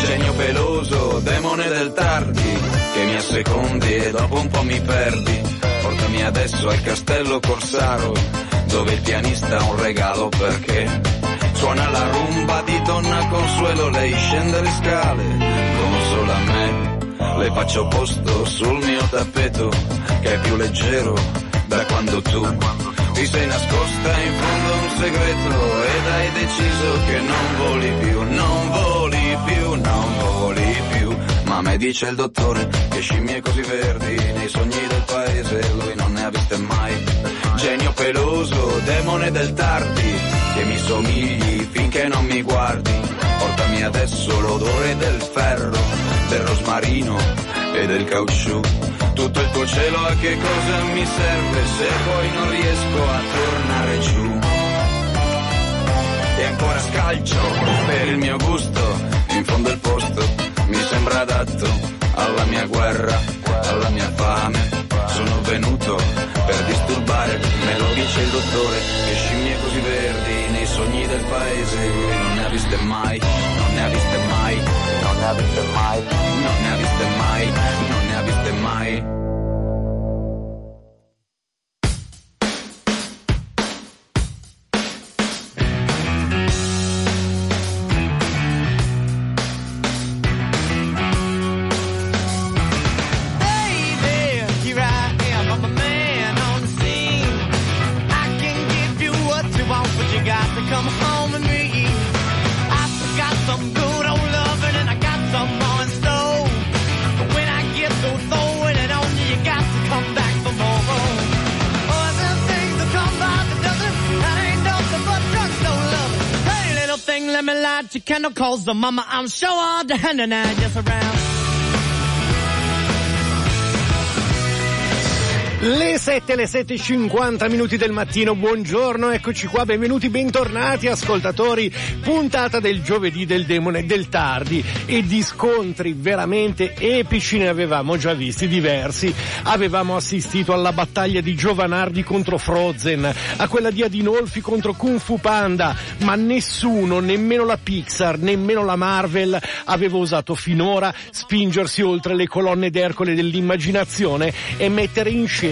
Genio peloso, demone del tardi, che mi assecondi e dopo un po' mi perdi. Portami adesso al castello Corsaro, dove il pianista ha un regalo perché suona la rumba di donna Consuelo, lei scende le scale come solo a me. Le faccio posto sul mio tappeto, che è più leggero da quando tu ti sei nascosta in fondo un segreto ed hai deciso che non voli più, non voli più, non voli più. Ma me dice il dottore che scimmie così verdi nei sogni del paese lui non ne ha viste mai. Genio peloso, demone del tardi, che mi somigli finché non mi guardi. Portami adesso l'odore del ferro, del rosmarino e del caucciù. Tutto il tuo cielo a che cosa mi serve se poi non riesco a tornare giù? E ancora scalcio per il mio gusto, in fondo il posto mi sembra adatto alla mia guerra, alla mia fame. Sono venuto per disturbare, me lo dice il dottore, che scimmie così verdi nei sogni del paese non ne ha viste mai, non ne ha viste mai, non ne ha viste mai, let me light your candle, cause the mama, I'm sure all the hand and I just around. Le 7, le 7.50 minuti del mattino, buongiorno, eccoci qua, benvenuti, bentornati ascoltatori, puntata del giovedì del demone del tardi. E di scontri veramente epici ne avevamo già visti diversi. Avevamo assistito alla battaglia di Giovanardi contro Frozen, a quella di Adinolfi contro Kung Fu Panda, ma nessuno, nemmeno la Pixar, nemmeno la Marvel aveva osato finora spingersi oltre le colonne d'Ercole dell'immaginazione e mettere in scena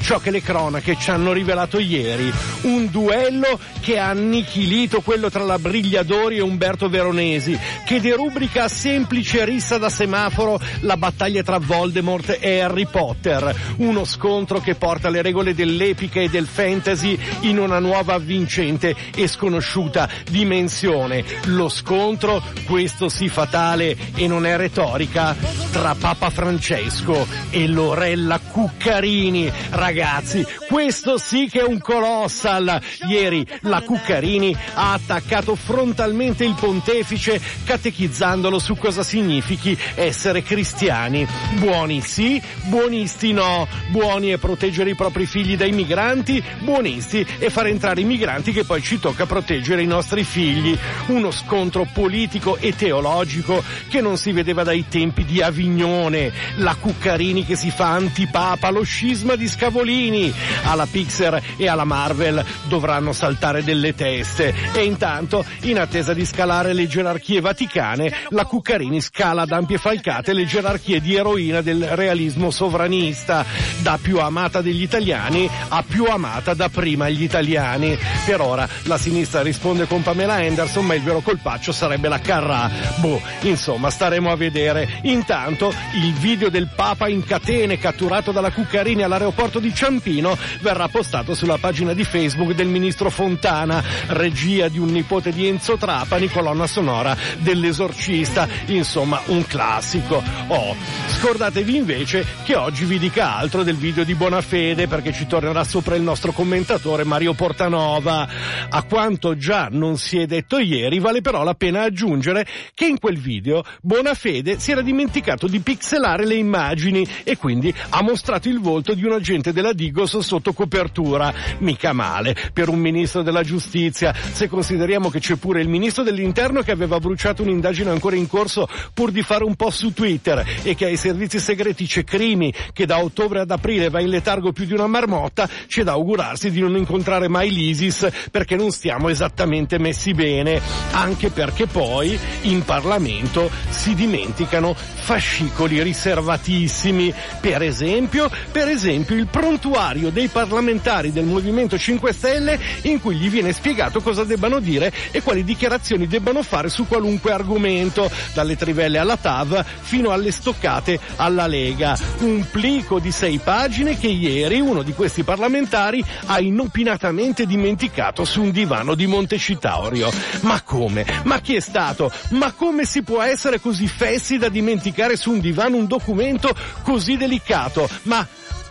ciò che le cronache ci hanno rivelato ieri. Un duello che ha annichilito quello tra la Brigliadori e Umberto Veronesi, che derubrica a semplice rissa da semaforo la battaglia tra Voldemort e Harry Potter. Uno scontro che porta le regole dell'epica e del fantasy in una nuova avvincente e sconosciuta dimensione. Lo scontro, questo sì fatale e non è retorica, tra Papa Francesco e Lorella Cuccarini. Ragazzi, questo sì che è un colossal. Ieri la Cuccarini ha attaccato frontalmente il pontefice catechizzandolo su cosa significhi essere cristiani. Buoni sì, buonisti no. Buoni è proteggere i propri figli dai migranti, buonisti è far entrare i migranti che poi ci tocca proteggere i nostri figli. Uno scontro politico e teologico che non si vedeva dai tempi di Avignone. La Cuccarini che si fa antipapa, lo scisma di Scavolini. Alla Pixar e alla Marvel dovranno saltare delle teste. E intanto, in attesa di scalare le gerarchie vaticane, la Cuccarini scala ad ampie falcate le gerarchie di eroina del realismo sovranista, da più amata degli italiani a più amata da prima gli italiani. Per ora la sinistra risponde con Pamela Anderson, ma il vero colpaccio sarebbe la Carrà. Boh, insomma, staremo a vedere. Intanto, il video del Papa in catene catturato dalla Cuccarini alla dell'aeroporto di Ciampino verrà postato sulla pagina di Facebook del ministro Fontana, regia di un nipote di Enzo Trapani, colonna sonora dell'esorcista, insomma un classico. Oh, scordatevi invece che oggi vi dica altro del video di Bonafede perché ci tornerà sopra il nostro commentatore Mario Portanova. A quanto già non si è detto ieri, vale però la pena aggiungere che in quel video Bonafede si era dimenticato di pixelare le immagini e quindi ha mostrato il volto di un agente della Digos sotto copertura. Mica male. Per un ministro della giustizia, se consideriamo che c'è pure il ministro dell'interno che aveva bruciato un'indagine ancora in corso pur di fare un po' su Twitter e che ai servizi segreti c'è Crimi che da ottobre ad aprile va in letargo più di una marmotta, c'è da augurarsi di non incontrare mai l'ISIS perché non stiamo esattamente messi bene, anche perché poi in Parlamento si dimenticano fascicoli riservatissimi, per esempio, per esempio il prontuario dei parlamentari del Movimento 5 Stelle in cui gli viene spiegato cosa debbano dire e quali dichiarazioni debbano fare su qualunque argomento, dalle trivelle alla TAV fino alle stoccate alla Lega. Un plico di sei pagine che ieri uno di questi parlamentari ha inopinatamente dimenticato su un divano di Montecitorio. Ma come? Ma chi è stato? Ma come si può essere così fessi da dimenticare su un divano un documento così delicato? Ma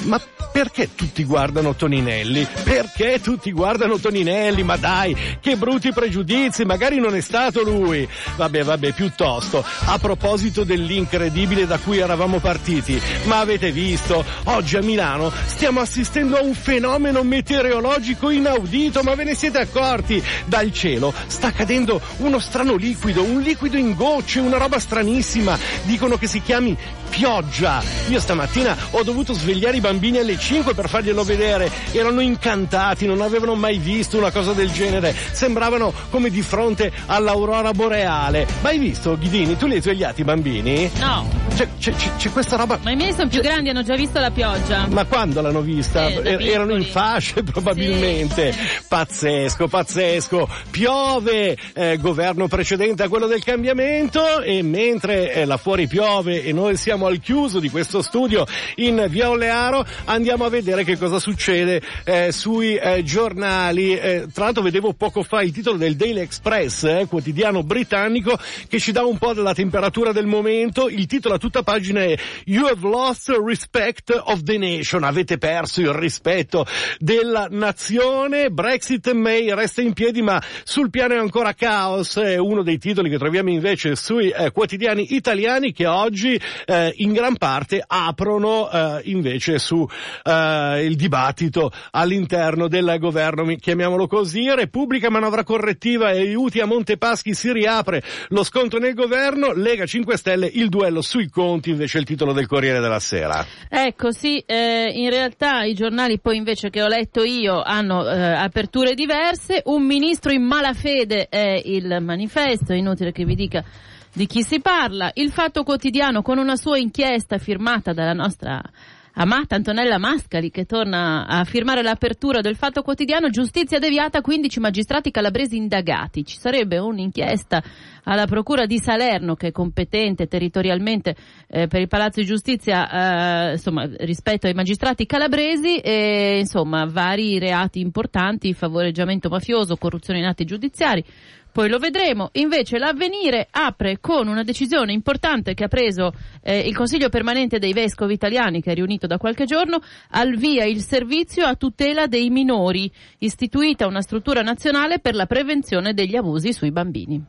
ma perché tutti guardano Toninelli? Perché tutti guardano Toninelli? Ma dai, che brutti pregiudizi, magari non è stato lui. Vabbè, vabbè, piuttosto, a proposito dell'incredibile da cui eravamo partiti, ma avete visto, oggi a Milano stiamo assistendo a un fenomeno meteorologico inaudito, ma ve ne siete accorti? Dal cielo sta cadendo uno strano liquido, un liquido in gocce, una roba stranissima. Dicono che si chiami pioggia. Io stamattina ho dovuto svegliare i bambini alle 5 per farglielo vedere. Erano incantati, non avevano mai visto una cosa del genere. Sembravano come di fronte all'aurora boreale. Ma hai visto, Ghidini? Tu li hai svegliati i bambini? No. C'è, c'è, c'è, questa roba. Ma i miei sono più grandi, hanno già visto la pioggia. Ma quando l'hanno vista? Eh, Er- Erano in fasce probabilmente. Pazzesco, pazzesco. Piove, eh, governo precedente a quello del cambiamento e mentre eh, là fuori piove e noi siamo al chiuso di questo studio in via Olearo andiamo a vedere che cosa succede eh, sui eh, giornali. Tra l'altro vedevo poco fa il titolo del Daily Express, quotidiano britannico, che ci dà un po' della temperatura del momento. Il titolo a tutta pagina è You have lost respect of the nation. Avete perso il rispetto della nazione. Brexit e May resta in piedi, ma sul piano è ancora caos. È uno dei titoli che troviamo invece sui eh, quotidiani italiani che oggi eh, in gran parte aprono eh, invece su eh, il dibattito all'interno del governo, mi- chiamiamolo così. Repubblica manovra correttiva e aiuti a Montepaschi si riapre lo scontro nel governo. Lega 5 Stelle il duello sui conti invece il titolo del Corriere della Sera. Ecco, sì, eh, in realtà i giornali poi invece che ho letto io hanno eh, aperture diverse. Un ministro in malafede è il manifesto, è inutile che vi dica di chi si parla. Il Fatto Quotidiano con una sua inchiesta firmata dalla nostra amata Antonella Mascali che torna a firmare l'apertura del Fatto Quotidiano, giustizia deviata, 15 magistrati calabresi indagati. Ci sarebbe un'inchiesta alla Procura di Salerno che è competente territorialmente eh, per il Palazzo di Giustizia eh, insomma, rispetto ai magistrati calabresi e insomma vari reati importanti, favoreggiamento mafioso, corruzione in atti giudiziari. Poi lo vedremo. Invece l'avvenire apre con una decisione importante che ha preso eh, il Consiglio permanente dei vescovi italiani, che è riunito da qualche giorno, al via il servizio a tutela dei minori, istituita una struttura nazionale per la prevenzione degli abusi sui bambini.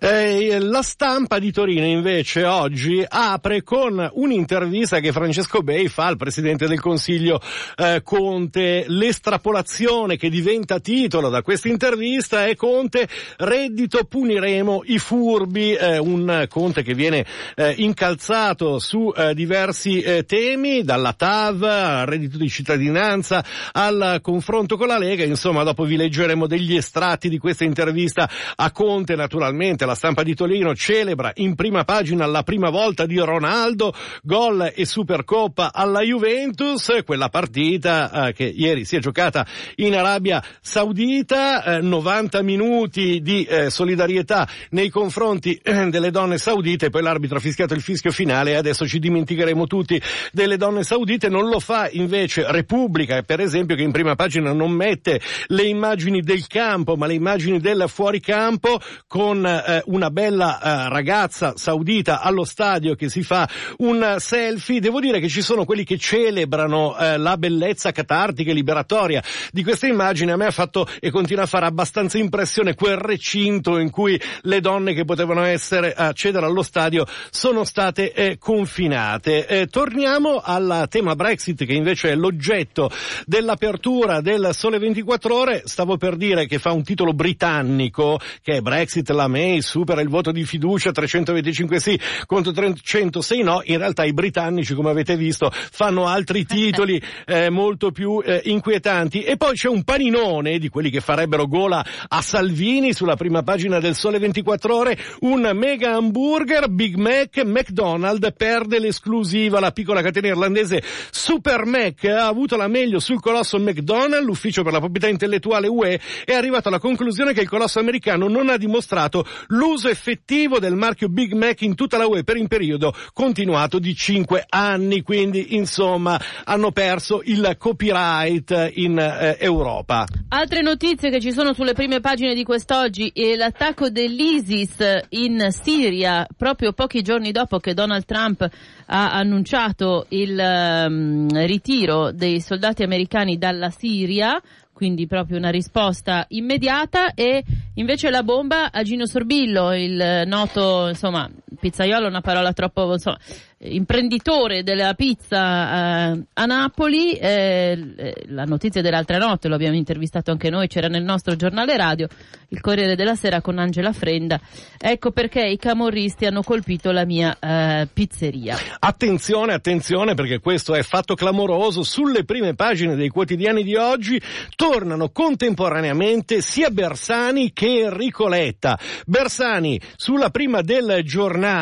Eh, la stampa di Torino invece oggi apre con un'intervista che Francesco Bei fa al Presidente del Consiglio eh, Conte. L'estrapolazione che diventa titolo da questa intervista è Conte, reddito puniremo i furbi, eh, un Conte che viene eh, incalzato su eh, diversi eh, temi, dalla TAV al reddito di cittadinanza al confronto con la Lega, insomma dopo vi leggeremo degli estratti di questa intervista a Conte naturalmente la stampa di Torino celebra in prima pagina la prima volta di Ronaldo, gol e Supercoppa alla Juventus, quella partita eh, che ieri si è giocata in Arabia Saudita, eh, 90 minuti di eh, solidarietà nei confronti eh, delle donne saudite, poi l'arbitro ha fischiato il fischio finale e adesso ci dimenticheremo tutti delle donne saudite, non lo fa invece Repubblica, per esempio, che in prima pagina non mette le immagini del campo, ma le immagini del fuoricampo con eh, una bella eh, ragazza saudita allo stadio che si fa un selfie. Devo dire che ci sono quelli che celebrano eh, la bellezza catartica e liberatoria di questa immagine. A me ha fatto e continua a fare abbastanza impressione quel recinto in cui le donne che potevano essere accedere allo stadio sono state eh, confinate. Eh, torniamo al tema Brexit che invece è l'oggetto dell'apertura del Sole 24 Ore. Stavo per dire che fa un titolo britannico che è Brexit, la May supera il voto di fiducia 325 sì contro 306 no. In realtà i britannici, come avete visto, fanno altri titoli eh, molto più eh, inquietanti. E poi c'è un paninone di quelli che farebbero gola a Salvini sulla prima pagina del Sole 24 Ore, un mega hamburger Big Mac McDonald's perde l'esclusiva. La piccola catena irlandese Super Mac ha avuto la meglio sul colosso McDonald's, l'ufficio per la proprietà intellettuale UE è arrivato alla conclusione che il colosso americano non ha dimostrato l'uso effettivo del marchio Big Mac in tutta la UE per un periodo continuato di 5 anni, quindi insomma hanno perso il copyright in eh, Europa. Altre notizie che ci sono sulle prime pagine di quest'oggi è l'attacco dell'ISIS in Siria proprio pochi giorni dopo che Donald Trump ha annunciato il um, ritiro dei soldati americani dalla Siria quindi proprio una risposta immediata e invece la bomba a Gino Sorbillo, il noto, insomma, pizzaiolo è una parola troppo, insomma, imprenditore della pizza eh, a Napoli, eh, la notizia dell'altra notte, lo abbiamo intervistato anche noi, c'era nel nostro giornale radio, il Corriere della Sera con Angela Frenda. Ecco perché i camorristi hanno colpito la mia eh, pizzeria. Attenzione, attenzione perché questo è fatto clamoroso. Sulle prime pagine dei quotidiani di oggi tornano contemporaneamente sia Bersani che Enrico Letta. Bersani sulla prima del giornale,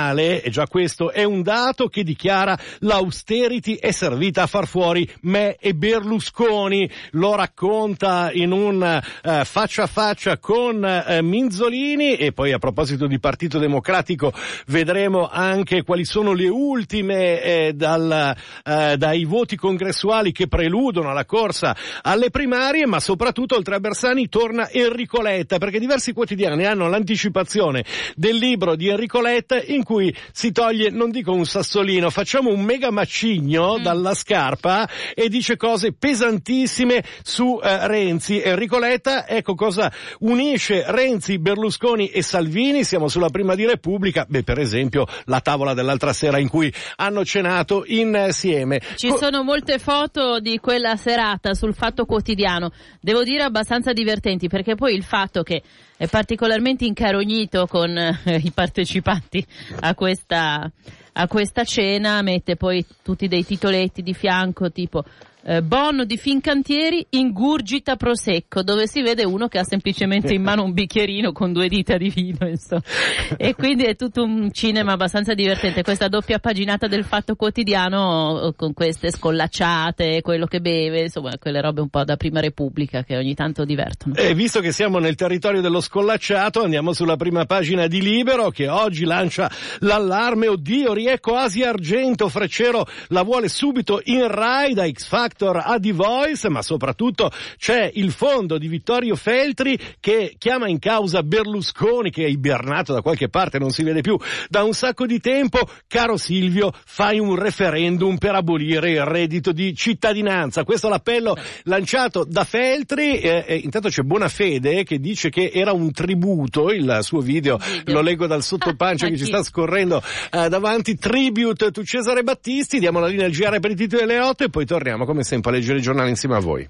e già questo è un dato, che dichiara l'austerity è servita a far fuori me e Berlusconi. Lo racconta in un eh, faccia a faccia con eh, Minzolini e poi a proposito di Partito Democratico vedremo anche quali sono le ultime eh, dal, eh, dai voti congressuali che preludono la corsa alle primarie, ma soprattutto oltre a Bersani torna Enrico Letta perché diversi quotidiani hanno l'anticipazione del libro di Enrico Letta in cui si toglie, non dico un sassolino, facciamo un mega macigno mm. dalla scarpa e dice cose pesantissime su eh, Renzi. Enrico Letta, ecco cosa unisce Renzi, Berlusconi e Salvini, siamo sulla prima di Repubblica, beh per esempio la tavola dell'altra sera in cui hanno cenato insieme. Ci Co- sono molte foto di quella serata sul Fatto Quotidiano, devo dire abbastanza divertenti perché poi il fatto che è particolarmente incarognito con eh, i partecipanti a questa, a questa cena, mette poi tutti dei titoletti di fianco tipo eh, Bono di Fincantieri ingurgita prosecco, dove si vede uno che ha semplicemente in mano un bicchierino con due dita di vino, insomma. E quindi è tutto un cinema abbastanza divertente, questa doppia paginata del fatto quotidiano eh, con queste scollacciate, quello che beve, insomma, quelle robe un po' da prima repubblica che ogni tanto divertono. E visto che siamo nel territorio dello scollacciato, andiamo sulla prima pagina di Libero che oggi lancia l'allarme, oddio, riecco Asia Argento, Freccero la vuole subito in Rai da X Factor Factor a The Voice, ma soprattutto c'è il fondo di Vittorio Feltri che chiama in causa Berlusconi che è ibernato da qualche parte, non si vede più da un sacco di tempo. Caro Silvio, fai un referendum per abolire il reddito di cittadinanza. Questo è l'appello lanciato da Feltri. Eh, eh, intanto c'è Buona Fede che dice che era un tributo, il suo video, lo leggo dal sottopancio che ci sta scorrendo eh, davanti, tribute to Cesare Battisti. Diamo la linea al GR per i titoli delle 8 e poi torniamo come sempre a leggere il giornale insieme a voi.